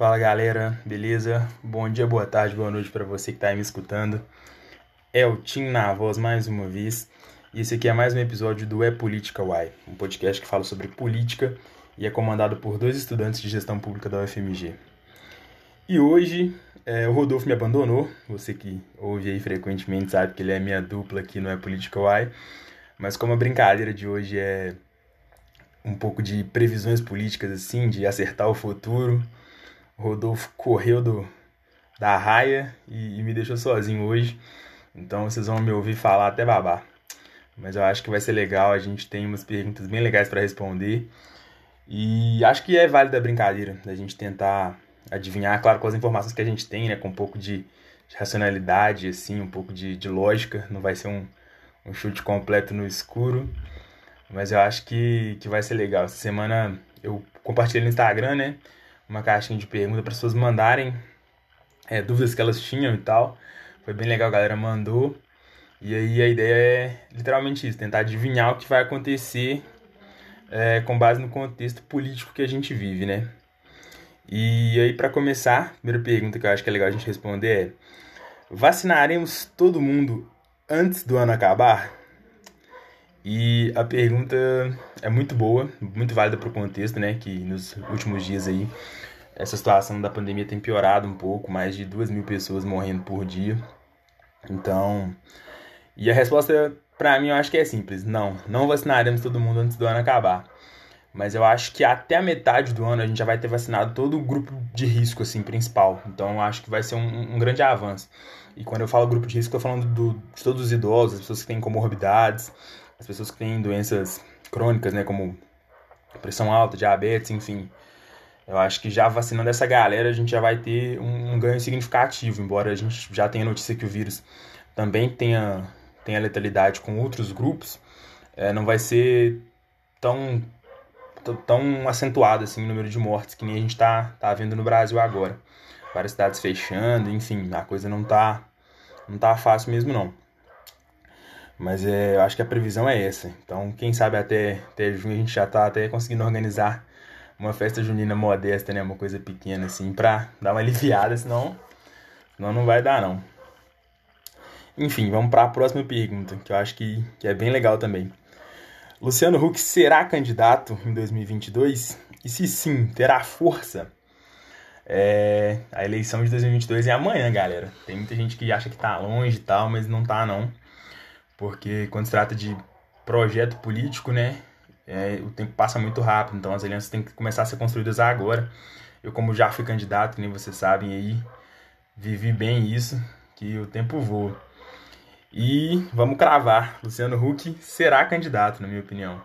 Fala galera, beleza? Bom dia, boa tarde, boa noite para você que está me escutando. É o Tim na voz mais uma vez. E esse aqui é mais um episódio do É Política Why, um podcast que fala sobre política e é comandado por dois estudantes de gestão pública da UFMG. E hoje é, o Rodolfo me abandonou, você que ouve aí frequentemente sabe que ele é minha dupla aqui no É Política Why, mas como a brincadeira de hoje é um pouco de previsões políticas assim, de acertar o futuro, Rodolfo correu do, da raia e, e me deixou sozinho hoje, então vocês vão me ouvir falar até babar mas eu acho que vai ser legal. A gente tem umas perguntas bem legais para responder. E acho que é válida a brincadeira da gente tentar adivinhar, claro, com as informações que a gente tem, né? Com um pouco de, de racionalidade, assim, um pouco de, de lógica. Não vai ser um, um chute completo no escuro. Mas eu acho que, que vai ser legal. Essa semana eu compartilhei no Instagram, né? Uma caixinha de perguntas para as pessoas mandarem é, dúvidas que elas tinham e tal. Foi bem legal, a galera mandou. E aí a ideia é literalmente isso, tentar adivinhar o que vai acontecer é, com base no contexto político que a gente vive, né? E aí para começar, a primeira pergunta que eu acho que é legal a gente responder é: vacinaremos todo mundo antes do ano acabar? E a pergunta é muito boa, muito válida para o contexto, né? Que nos últimos dias aí essa situação da pandemia tem piorado um pouco, mais de duas mil pessoas morrendo por dia. Então, e a resposta, para mim, eu acho que é simples. Não, não vacinaremos todo mundo antes do ano acabar. Mas eu acho que até a metade do ano a gente já vai ter vacinado todo o grupo de risco, assim, principal. Então eu acho que vai ser um, um grande avanço. E quando eu falo grupo de risco, eu tô falando do, de todos os idosos, as pessoas que têm comorbidades, as pessoas que têm doenças crônicas, né, como pressão alta, diabetes, enfim. Eu acho que já vacinando essa galera, a gente já vai ter um, um ganho significativo, embora a gente já tenha notícia que o vírus também tenha tem a letalidade com outros grupos, é, não vai ser tão, tão acentuado assim o número de mortes que nem a gente está tá vendo no Brasil agora. Várias cidades fechando, enfim, a coisa não tá, não tá fácil mesmo não. Mas é, eu acho que a previsão é essa. Então, quem sabe até, até junho a gente já tá até conseguindo organizar uma festa junina modesta, né? Uma coisa pequena assim, pra dar uma aliviada, senão, senão não vai dar não. Enfim, vamos para a próxima pergunta, que eu acho que, que é bem legal também. Luciano Huck será candidato em 2022? E se sim, terá força? É, a eleição de 2022 é amanhã, galera. Tem muita gente que acha que tá longe e tal, mas não tá não. Porque quando se trata de projeto político, né, é, o tempo passa muito rápido, então as alianças têm que começar a ser construídas agora. Eu, como já fui candidato, nem vocês sabem aí, vivi bem isso, que o tempo voa. E vamos cravar, Luciano Huck será candidato, na minha opinião.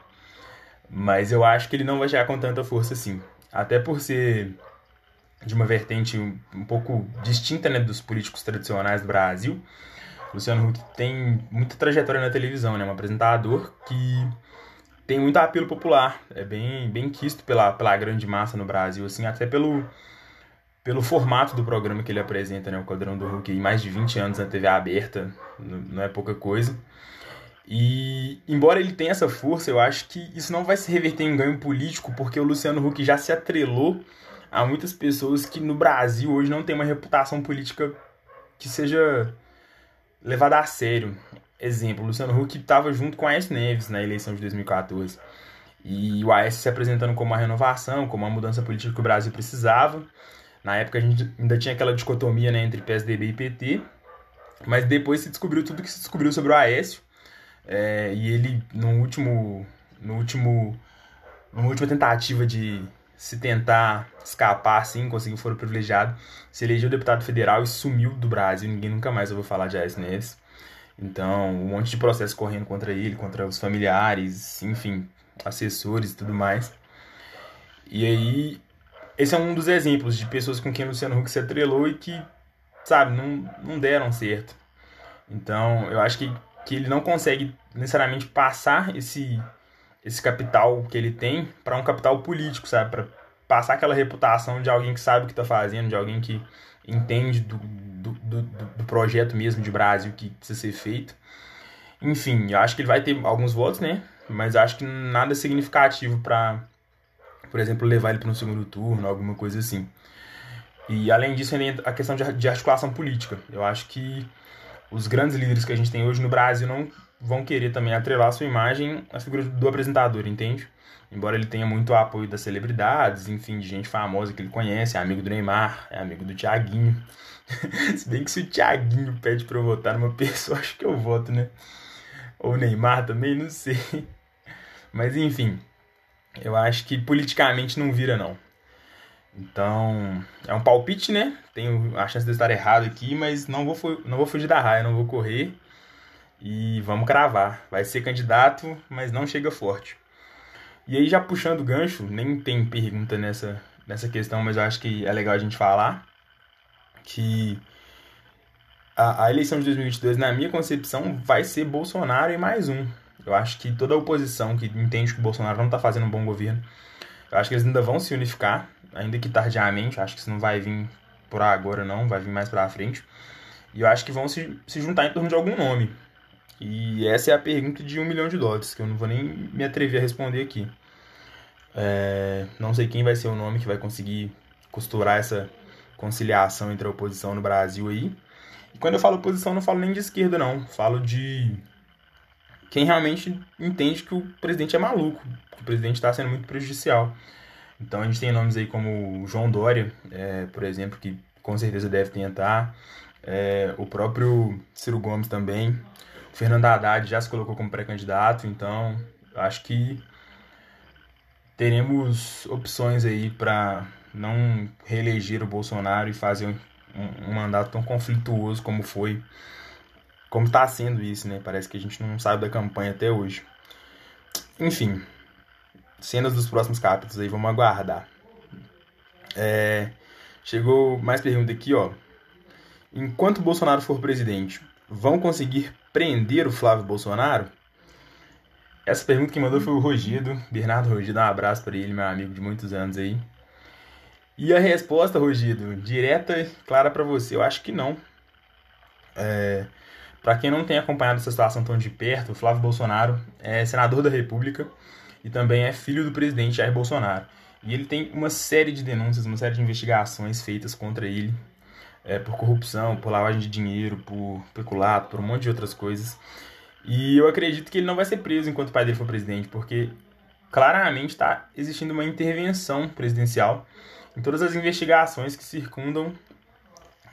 Mas eu acho que ele não vai chegar com tanta força assim. Até por ser de uma vertente um pouco distinta né, dos políticos tradicionais do Brasil. Luciano Huck tem muita trajetória na televisão, né? Um apresentador que tem muito apelo popular, é bem, bem quisto pela, pela grande massa no Brasil, assim, até pelo, pelo formato do programa que ele apresenta, né, o Quadrão do Hulk, mais de 20 anos na TV aberta, não é pouca coisa. E embora ele tenha essa força, eu acho que isso não vai se reverter em ganho político, porque o Luciano Huck já se atrelou a muitas pessoas que no Brasil hoje não tem uma reputação política que seja levada a sério. Exemplo, Luciano Huck estava junto com Aécio Neves na eleição de 2014. E o Aécio se apresentando como uma renovação, como uma mudança política que o Brasil precisava. Na época a gente ainda tinha aquela dicotomia né, entre PSDB e PT, mas depois se descobriu tudo que se descobriu sobre o Aécio. É, e ele, no último, no último, numa última tentativa de se tentar escapar, assim, conseguiu foro privilegiado, se elegeu deputado federal e sumiu do Brasil. Ninguém nunca mais ouviu falar de Aécio Neves. Então, um monte de processo correndo contra ele, contra os familiares, enfim, assessores e tudo mais. E aí, esse é um dos exemplos de pessoas com quem o Luciano Huck se atrelou e que, sabe, não, não deram certo. Então, eu acho que, que ele não consegue necessariamente passar esse, esse capital que ele tem para um capital político, sabe? Para passar aquela reputação de alguém que sabe o que está fazendo, de alguém que entende do, do, do, do, projeto mesmo de Brasil que precisa ser feito. Enfim, eu acho que ele vai ter alguns votos, né? Mas acho que nada significativo para por exemplo, levar ele para um segundo turno, alguma coisa assim. E além disso, a questão de articulação política. Eu acho que os grandes líderes que a gente tem hoje no Brasil não vão querer também atrelar sua imagem à figura do apresentador, entende? Embora ele tenha muito apoio das celebridades, enfim, de gente famosa que ele conhece, é amigo do Neymar, é amigo do Thiaguinho. se bem que se o Thiaguinho pede pra eu votar numa pessoa, acho que eu voto, né? Ou Neymar também, não sei. Mas enfim, eu acho que politicamente não vira, não. Então, é um palpite, né? Tenho a chance de estar errado aqui, mas não vou, não vou fugir da raia, não vou correr. E vamos cravar. Vai ser candidato, mas não chega forte. E aí, já puxando o gancho, nem tem pergunta nessa, nessa questão, mas eu acho que é legal a gente falar que a, a eleição de 2022, na minha concepção, vai ser Bolsonaro e mais um. Eu acho que toda a oposição que entende que o Bolsonaro não está fazendo um bom governo, eu acho que eles ainda vão se unificar, ainda que tardiamente. Acho que isso não vai vir por agora, não, vai vir mais pra frente. E eu acho que vão se, se juntar em torno de algum nome. E essa é a pergunta de um milhão de dólares, que eu não vou nem me atrever a responder aqui. É, não sei quem vai ser o nome que vai conseguir costurar essa conciliação entre a oposição no Brasil aí. E quando eu falo oposição, não falo nem de esquerda, não. Falo de quem realmente entende que o presidente é maluco, que o presidente está sendo muito prejudicial. Então a gente tem nomes aí como o João Dória, é, por exemplo, que com certeza deve tentar. É, o próprio Ciro Gomes também. O Fernando Haddad já se colocou como pré-candidato, então acho que teremos opções aí para não reeleger o Bolsonaro e fazer um, um, mandato tão conflituoso como foi, como está sendo isso, né? Parece que a gente não sabe da campanha até hoje. Enfim, cenas dos próximos capítulos aí, vamos aguardar. É, chegou mais pergunta aqui, ó. Enquanto Bolsonaro for presidente, vão conseguir prender o Flávio Bolsonaro? Essa pergunta que mandou foi o Rogido, Bernardo Rogido, um abraço para ele, meu amigo de muitos anos aí. E a resposta, Rogido, direta e clara para você, eu acho que não. É, para quem não tem acompanhado essa situação tão de perto, o Flávio Bolsonaro é senador da República, e também é filho do presidente Jair Bolsonaro. E ele tem uma série de denúncias, uma série de investigações feitas contra ele é, por corrupção, por lavagem de dinheiro, por peculato, por um monte de outras coisas. E eu acredito que ele não vai ser preso enquanto o pai dele for presidente, porque claramente está existindo uma intervenção presidencial em todas as investigações que circundam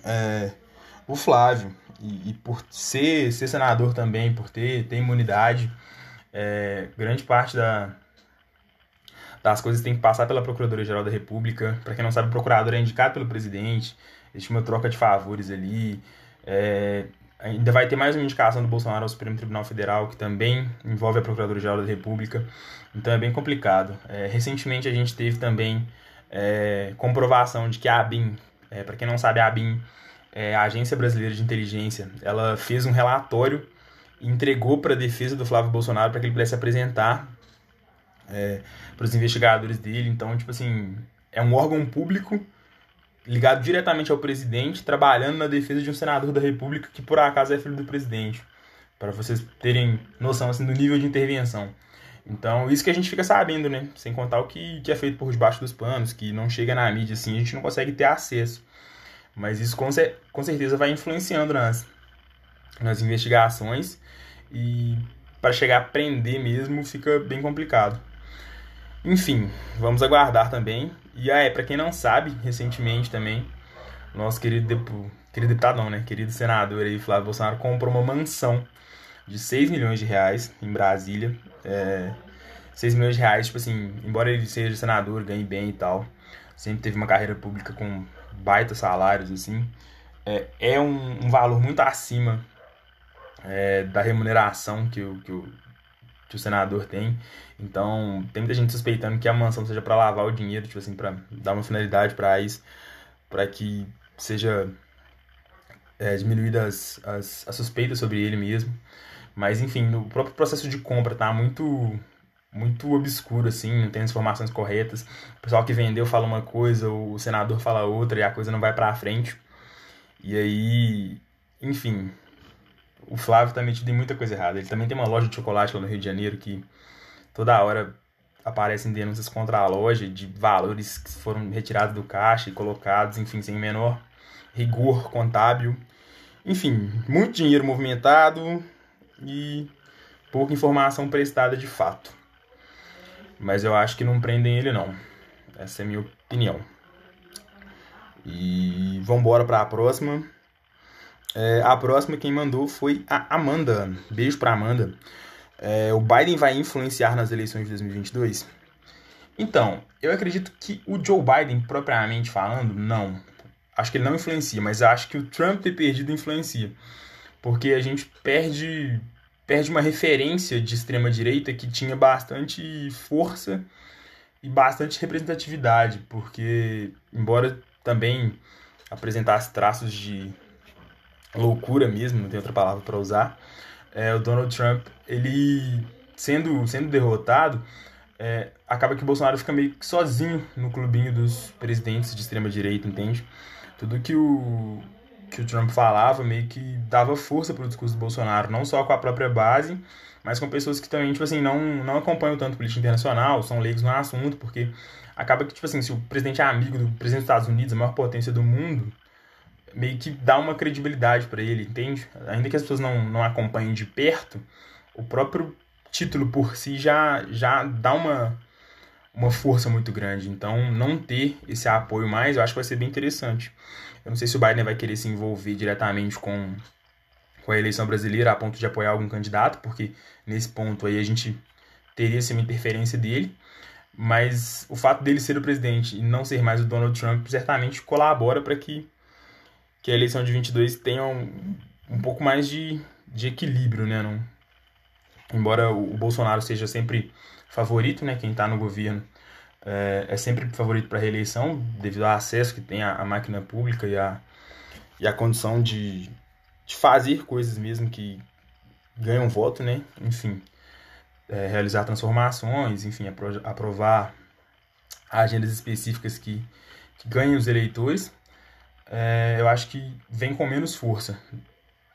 é, o Flávio. E, e, por ser, ser senador também, por ter, ter imunidade, é, grande parte da, das coisas tem que passar pela Procuradoria-Geral da República. Para quem não sabe, o procurador é indicado pelo presidente, existe uma troca de favores ali. É, ainda vai ter mais uma indicação do Bolsonaro ao Supremo Tribunal Federal, que também envolve a Procuradoria-Geral da República. Então é bem complicado. É, recentemente a gente teve também é, comprovação de que a ABIN, é, para quem não sabe, a ABIN é a Agência Brasileira de Inteligência, ela fez um relatório e entregou para a defesa do Flávio Bolsonaro para que ele pudesse apresentar é, para os investigadores dele. Então, tipo assim, é um órgão público ligado diretamente ao presidente, trabalhando na defesa de um senador da República que por acaso é filho do presidente, para vocês terem noção assim, do nível de intervenção. Então, isso que a gente fica sabendo, né? Sem contar o que, que é feito por debaixo dos panos, que não chega na mídia assim, a gente não consegue ter acesso. Mas isso com, com certeza vai influenciando nas, nas investigações e para chegar a prender mesmo fica bem complicado. Enfim, vamos aguardar também. E ah, é, para quem não sabe, recentemente também, nosso querido, depo... querido deputado não, né? Querido senador aí, Flávio Bolsonaro, comprou uma mansão de 6 milhões de reais em Brasília. É... 6 milhões de reais, tipo assim, embora ele seja senador, ganhe bem e tal, sempre teve uma carreira pública com baita salários, assim, é, é um, um valor muito acima é, da remuneração que o, que, o, que o senador tem. Então, tem muita gente suspeitando que a mansão seja para lavar o dinheiro, tipo assim, para dar uma finalidade para isso, para que seja é, diminuídas as, as suspeitas sobre ele mesmo. Mas, enfim, no próprio processo de compra tá muito muito obscuro, assim, não tem as informações corretas. O pessoal que vendeu fala uma coisa, o senador fala outra e a coisa não vai pra frente. E aí, enfim, o Flávio tá metido em muita coisa errada. Ele também tem uma loja de chocolate lá no Rio de Janeiro que toda hora aparecem denúncias contra a loja de valores que foram retirados do caixa e colocados, enfim, sem menor rigor contábil. Enfim, muito dinheiro movimentado e pouca informação prestada de fato. Mas eu acho que não prendem ele não. Essa é a minha opinião. E vamos embora para a próxima. É, a próxima quem mandou foi a Amanda. Beijo para Amanda. É, o Biden vai influenciar nas eleições de 2022? Então, eu acredito que o Joe Biden, propriamente falando, não. Acho que ele não influencia, mas acho que o Trump ter perdido influencia. Porque a gente perde, perde uma referência de extrema-direita que tinha bastante força e bastante representatividade. Porque, embora também apresentasse traços de loucura mesmo, não tem outra palavra para usar, é, o Donald Trump, ele sendo, sendo derrotado, é, acaba que o Bolsonaro fica meio que sozinho no clubinho dos presidentes de extrema direita, entende? Tudo que o, que o Trump falava meio que dava força para o discurso do Bolsonaro, não só com a própria base, mas com pessoas que também, tipo assim, não, não acompanham tanto política internacional, são leigos no assunto, porque acaba que, tipo assim, se o presidente é amigo do presidente dos Estados Unidos, a maior potência do mundo, meio que dá uma credibilidade para ele, entende? Ainda que as pessoas não, não acompanhem de perto, o próprio título por si já, já dá uma, uma força muito grande. Então, não ter esse apoio mais, eu acho que vai ser bem interessante. Eu não sei se o Biden vai querer se envolver diretamente com, com a eleição brasileira a ponto de apoiar algum candidato, porque nesse ponto aí a gente teria sim uma interferência dele. Mas o fato dele ser o presidente e não ser mais o Donald Trump certamente colabora para que que a eleição de 22 tenha um, um pouco mais de, de equilíbrio, né? Não, embora o, o Bolsonaro seja sempre favorito, né? Quem está no governo é, é, sempre favorito para reeleição, devido ao acesso que tem à, à, máquina pública e à, e à condição de, de fazer coisas mesmo que ganham voto, né? Enfim, é, realizar transformações, enfim, apro aprovar agendas específicas que, que ganhem os eleitores é, eu acho que vem com menos força,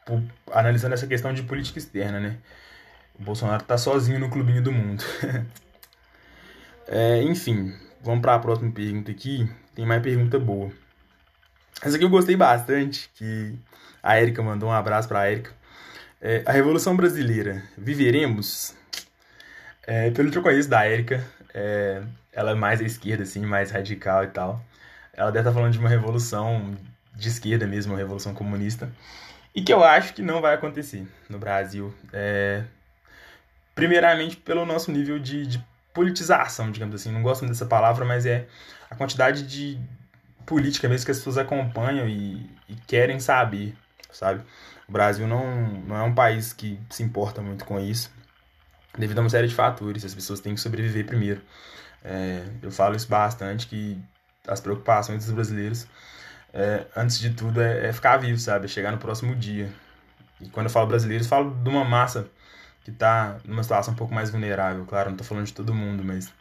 por, analisando essa questão de política externa, né? O Bolsonaro tá sozinho no clubinho do mundo. é, enfim, vamos para a próxima pergunta aqui. Tem mais pergunta boa. Essa aqui eu gostei bastante, que a Érica mandou um abraço para a Érica. É, a Revolução Brasileira, viveremos? É, pelo que eu conheço da Érica, é, ela é mais à esquerda, assim, mais radical e tal. Ela deve estar falando de uma revolução de esquerda mesmo, uma revolução comunista. E que eu acho que não vai acontecer no Brasil. É... Primeiramente pelo nosso nível de, de politização, digamos assim. Não gosto dessa palavra, mas é a quantidade de política mesmo que as pessoas acompanham e, e querem saber, sabe? O Brasil não, não é um país que se importa muito com isso, devido a uma série de fatores. As pessoas têm que sobreviver primeiro. É, eu falo isso bastante, que as preocupações dos brasileiros, é, antes de tudo, é, é, ficar vivo, sabe? É chegar no próximo dia. E quando eu falo brasileiros, falo de uma massa que está numa situação um pouco mais vulnerável. Claro, não estou falando de todo mundo, mas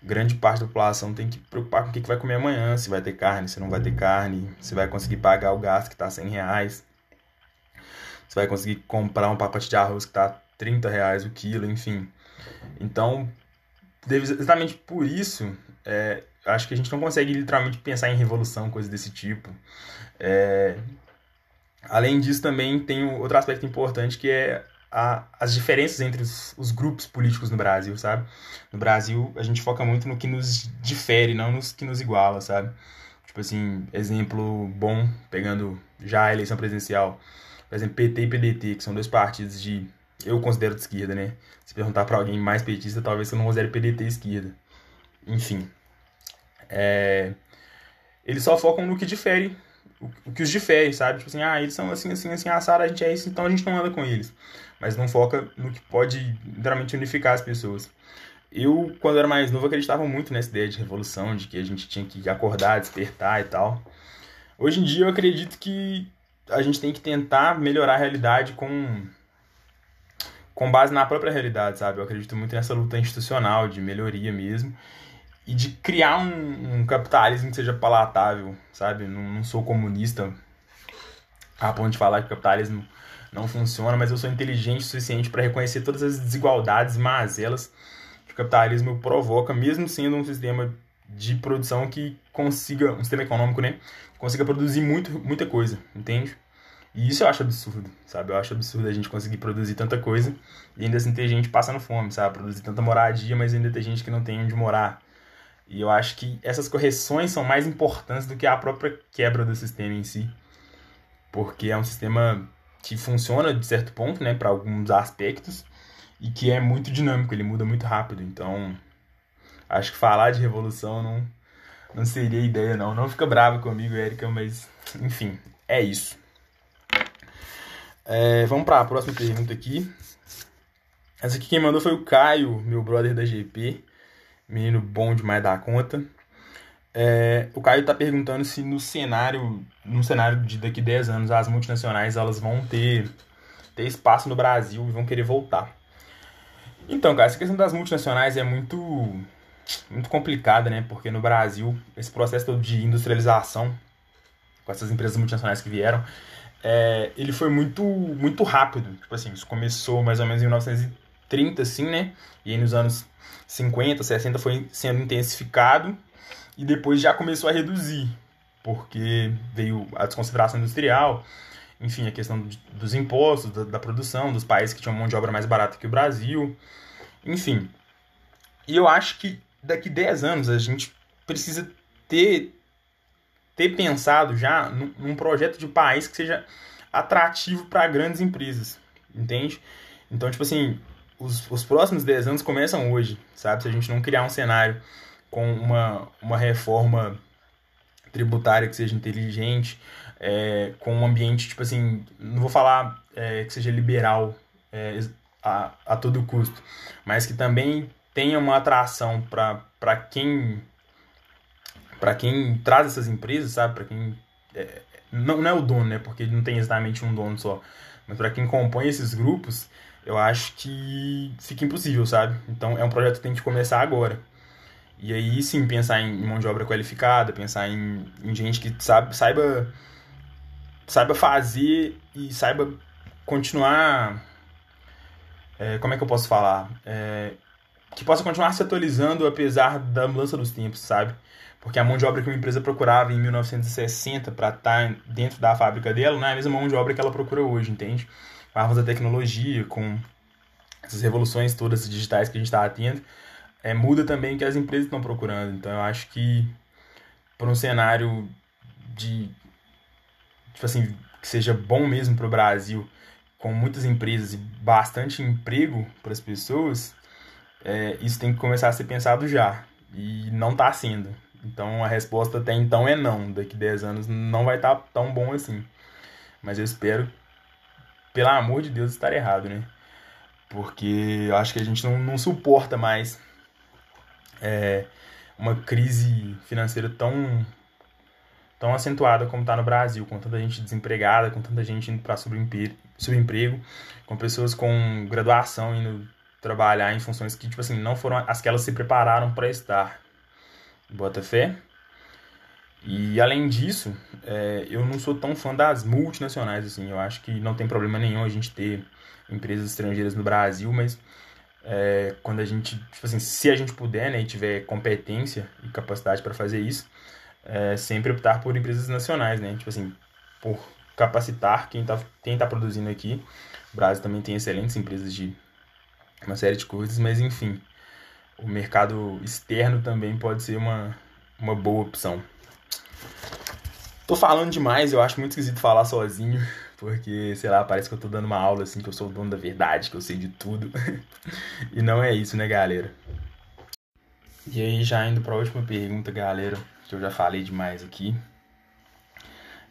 grande parte da população tem que preocupar com o que, vai comer amanhã, se vai ter carne, se não vai ter carne, se vai conseguir pagar o gás que está 100 reais, se vai conseguir comprar um pacote de arroz que está 30 reais o quilo, enfim. Então, exatamente por isso, é, acho que a gente não consegue literalmente pensar em revolução, coisa desse tipo. É... Além disso, também tem outro aspecto importante que é a, as diferenças entre os, os, grupos políticos no Brasil, sabe? No Brasil, a gente foca muito no que nos difere, não nos que nos iguala, sabe? Tipo assim, exemplo bom, pegando já a eleição presidencial, por exemplo, PT e PDT, que são dois partidos de. Eu considero de esquerda, né? Se perguntar para alguém mais petista, talvez eu não considere PDT esquerda. Enfim, é, eles só focam no que difere, o, o, que os difere, sabe? Tipo assim, ah, eles são assim, assim, assim, assado, a gente é isso, então a gente não anda com eles. Mas não foca no que pode literalmente unificar as pessoas. Eu, quando era mais novo, acreditava muito nessa ideia de revolução, de que a gente tinha que acordar, despertar e tal. Hoje em dia eu acredito que a gente tem que tentar melhorar a realidade com com base na própria realidade, sabe? Eu acredito muito nessa luta institucional de melhoria mesmo e de criar um, um, capitalismo que seja palatável, sabe? Não, não, sou comunista a ponto de falar que o capitalismo não funciona, mas eu sou inteligente o suficiente para reconhecer todas as desigualdades, mazelas, que o capitalismo provoca, mesmo sendo um sistema de produção que consiga, um sistema econômico, né? Consiga produzir muito, muita coisa, entende? E isso eu acho absurdo, sabe? Eu acho absurdo a gente conseguir produzir tanta coisa e ainda assim ter gente passando fome, sabe? Produzir tanta moradia, mas ainda ter gente que não tem onde morar. E eu acho que essas correções são mais importantes do que a própria quebra do sistema em si. Porque é um sistema que funciona de certo ponto, né, para alguns aspectos, e que é muito dinâmico, ele muda muito rápido. Então, acho que falar de revolução não, não seria ideia, não. Não fica bravo comigo, Érica, mas enfim, é isso. É, vamos para a próxima pergunta aqui. Essa aqui quem mandou foi o Caio, meu brother da GP. Menino bom demais da conta. É, o Caio está perguntando se no cenário, no cenário de daqui 10 anos, as multinacionais elas vão ter, ter espaço no Brasil e vão querer voltar. Então, cara, essa questão das multinacionais é muito, muito complicada, né? Porque no Brasil, esse processo todo de industrialização, com essas empresas multinacionais que vieram, é, ele foi muito, muito rápido. Tipo assim, isso começou mais ou menos em 1930, assim, né? E aí nos anos 50, 60 foi sendo intensificado e depois já começou a reduzir, porque veio a desconsideração industrial, enfim, a questão dos impostos, da, da produção, dos países que tinham mão de obra mais barata que o Brasil, enfim. E eu acho que daqui 10 anos a gente precisa ter ter pensado já num projeto de país que seja atrativo para grandes empresas, entende? Então, tipo assim, os, os próximos 10 anos começam hoje, sabe? Se a gente não criar um cenário com uma, uma reforma tributária que seja inteligente, é, com um ambiente, tipo assim, não vou falar é, que seja liberal é, a, a todo custo, mas que também tenha uma atração para quem para quem traz essas empresas, sabe? Para quem. É, não, não é o dono, né? Porque não tem exatamente um dono só. Mas para quem compõe esses grupos, eu acho que fica impossível, sabe? Então é um projeto que tem que começar agora. E aí sim pensar em mão de obra qualificada, pensar em, em gente que sabe, saiba, saiba fazer e saiba continuar. É, como é que eu posso falar? É, que possa continuar se atualizando apesar da mudança dos tempos, sabe? Porque a mão de obra que uma empresa procurava em 1960 para estar dentro da fábrica dela não é a mesma mão de obra que ela procura hoje, entende? Com armas da tecnologia, com essas revoluções todas digitais que a gente está tendo, é, muda também o que as empresas estão procurando. Então eu acho que para um cenário de tipo assim que seja bom mesmo para o Brasil, com muitas empresas e bastante emprego para as pessoas, é, isso tem que começar a ser pensado já. E não está sendo. Então a resposta até então é não. Daqui 10 anos não vai estar tá tão bom assim. Mas eu espero, pelo amor de Deus, estar errado, né? Porque eu acho que a gente não, não suporta mais é, uma crise financeira tão, tão acentuada como está no Brasil, com tanta gente desempregada, com tanta gente indo para subemprego, com pessoas com graduação indo trabalhar em funções que, tipo assim, não foram as que elas se prepararam para estar. Bota fé. E além disso, é, eu não sou tão fã das multinacionais, assim. Eu acho que não tem problema nenhum a gente ter empresas estrangeiras no Brasil, mas é, quando a gente, tipo assim, se a gente puder, né, e tiver competência e capacidade para fazer isso, é, sempre optar por empresas nacionais, né? Tipo assim, por capacitar quem está quem tá produzindo aqui. O Brasil também tem excelentes empresas de uma série de coisas, mas enfim o mercado externo também pode ser uma, uma boa opção. Tô falando demais, eu acho muito esquisito falar sozinho, porque, sei lá, parece que eu tô dando uma aula assim, que eu sou o dono da verdade, que eu sei de tudo. e não é isso, né, galera? E aí, já indo para a última pergunta, galera, que eu já falei demais aqui.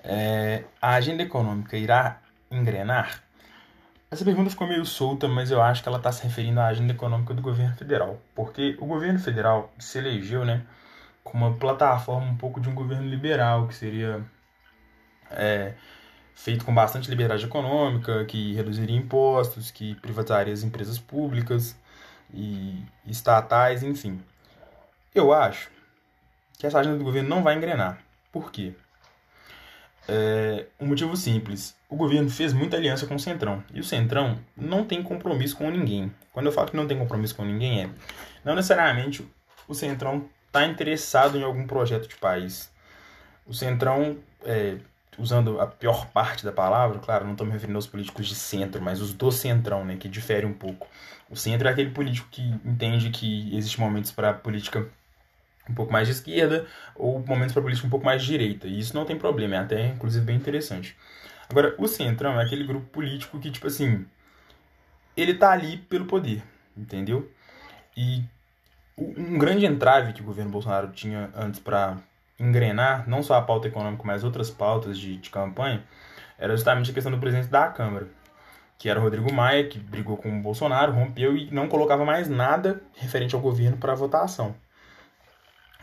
É, a agenda econômica irá engrenar? Essa pergunta ficou meio solta, mas eu acho que ela está se referindo à agenda econômica do governo federal, porque o governo federal se elegeu, né, com uma plataforma um pouco de um governo liberal, que seria é, feito com bastante liberdade econômica, que reduziria impostos, que privatizaria as empresas públicas e estatais, enfim. Eu acho que essa agenda do governo não vai engrenar. Por quê? É um motivo simples. O governo fez muita aliança com o Centrão. E o Centrão não tem compromisso com ninguém. Quando eu falo que não tem compromisso com ninguém, é. Não necessariamente o Centrão está interessado em algum projeto de país. O Centrão, é, usando a pior parte da palavra, claro, não estou me referindo aos políticos de centro, mas os do Centrão, né, que diferem um pouco. O centro é aquele político que entende que existem momentos para política um pouco mais de esquerda ou momentos para política um pouco mais de direita. E isso não tem problema, é até inclusive bem interessante. Agora, o Centrão é aquele grupo político que, tipo assim, ele tá ali pelo poder, entendeu? E um grande entrave que o governo Bolsonaro tinha antes para engrenar, não só a pauta econômica, mas outras pautas de, de campanha, era justamente a questão do presidente da Câmara, que era o Rodrigo Maia, que brigou com o Bolsonaro, rompeu e não colocava mais nada referente ao governo para votação.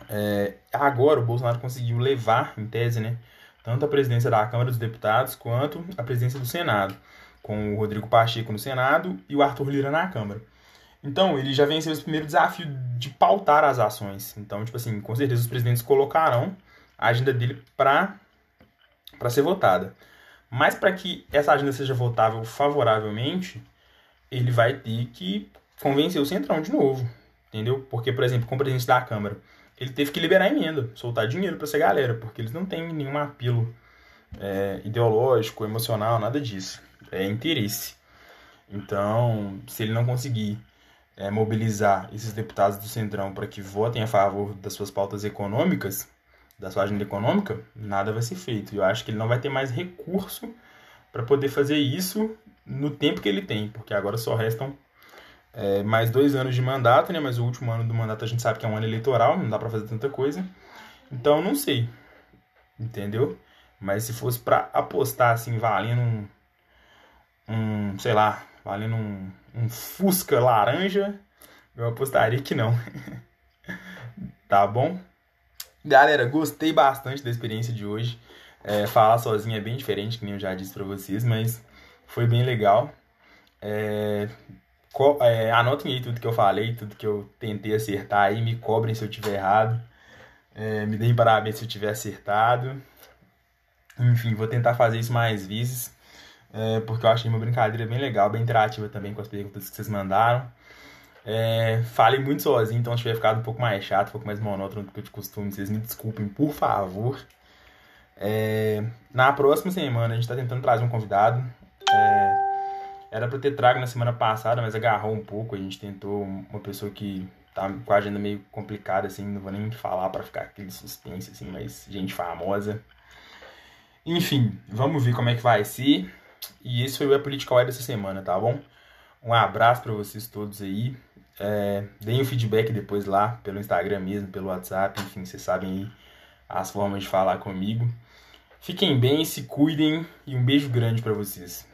É, agora o Bolsonaro conseguiu levar, em tese, né, tanto a presidência da Câmara dos Deputados quanto a presidência do Senado, com o Rodrigo Pacheco no Senado e o Arthur Lira na Câmara. Então, ele já venceu esse primeiro desafio de pautar as ações. Então, tipo assim, com certeza os presidentes colocarão a agenda dele para ser votada. Mas para que essa agenda seja votável favoravelmente, ele vai ter que convencer o Centrão de novo. Entendeu? Porque, por exemplo, com o presidente da Câmara, ele teve que liberar emenda, soltar dinheiro para essa galera, porque eles não têm nenhum apelo é, ideológico, emocional, nada disso. É interesse. Então, se ele não conseguir é, mobilizar esses deputados do Centrão para que votem a favor das suas pautas econômicas, da sua agenda econômica, nada vai ser feito. Eu acho que ele não vai ter mais recurso para poder fazer isso no tempo que ele tem, porque agora só restam é, mais dois anos de mandato, né? Mas o último ano do mandato a gente sabe que é um ano eleitoral, não dá para fazer tanta coisa. Então não sei, entendeu? Mas se fosse para apostar assim, valendo um, um sei lá, valendo um, um Fusca laranja, eu apostaria que não. tá bom? Galera, gostei bastante da experiência de hoje. É, falar sozinho é bem diferente, que nem eu já disse pra vocês, mas foi bem legal. É, é, anotem aí tudo que eu falei, tudo que eu tentei acertar aí, me cobrem se eu tiver errado. É, me deem parabéns se eu tiver acertado. Enfim, vou tentar fazer isso mais vezes é, porque eu achei uma brincadeira bem legal, bem interativa também com as perguntas que vocês mandaram. É, falei muito sozinho, então se tiver ficado um pouco mais chato, um pouco mais monótono do que de costume, vocês me desculpem, por favor. É, na próxima semana a gente está tentando trazer um convidado. É, era para ter trago na semana passada, mas agarrou um pouco. A gente tentou uma pessoa que tá com a agenda meio complicada, assim, não vou nem falar para ficar aquele suspense, assim, mas gente famosa. Enfim, vamos ver como é que vai ser. E esse foi o É Political Eye dessa semana, tá bom? Um abraço para vocês todos aí. É, deem o feedback depois lá, pelo Instagram mesmo, pelo WhatsApp, enfim, vocês sabem aí as formas de falar comigo. Fiquem bem, se cuidem e um beijo grande para vocês.